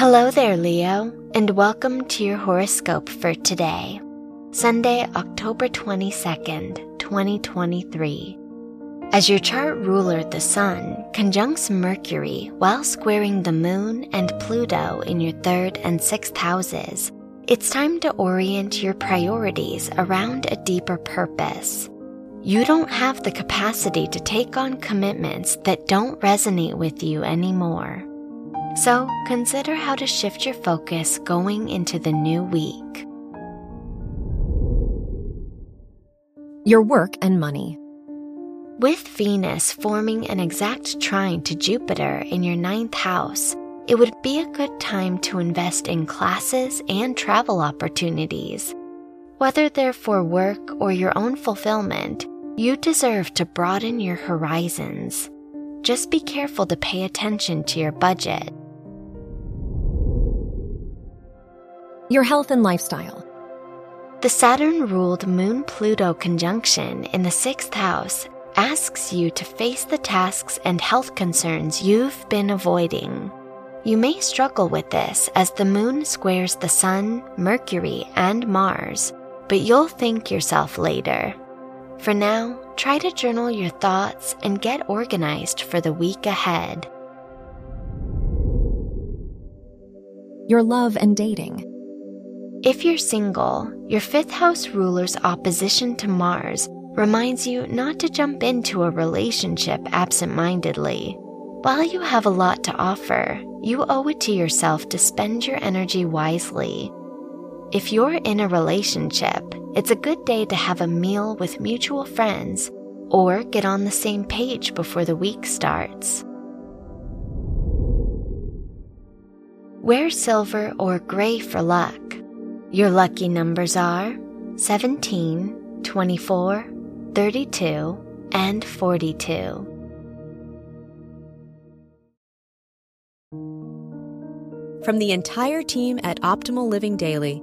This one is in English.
Hello there, Leo, and welcome to your horoscope for today, Sunday, October 22nd, 2023. As your chart ruler, the Sun, conjuncts Mercury while squaring the Moon and Pluto in your third and sixth houses, it's time to orient your priorities around a deeper purpose. You don't have the capacity to take on commitments that don't resonate with you anymore. So consider how to shift your focus going into the new week. Your work and money. With Venus forming an exact trine to Jupiter in your ninth house, it would be a good time to invest in classes and travel opportunities. Whether they're for work or your own fulfillment, you deserve to broaden your horizons. Just be careful to pay attention to your budget. Your health and lifestyle. The Saturn ruled Moon Pluto conjunction in the sixth house asks you to face the tasks and health concerns you've been avoiding. You may struggle with this as the moon squares the sun, Mercury, and Mars, but you'll thank yourself later. For now, try to journal your thoughts and get organized for the week ahead. Your love and dating. If you're single, your fifth house ruler's opposition to Mars reminds you not to jump into a relationship absent mindedly. While you have a lot to offer, you owe it to yourself to spend your energy wisely. If you're in a relationship, it's a good day to have a meal with mutual friends or get on the same page before the week starts. Wear silver or gray for luck. Your lucky numbers are 17, 24, 32, and 42. From the entire team at Optimal Living Daily,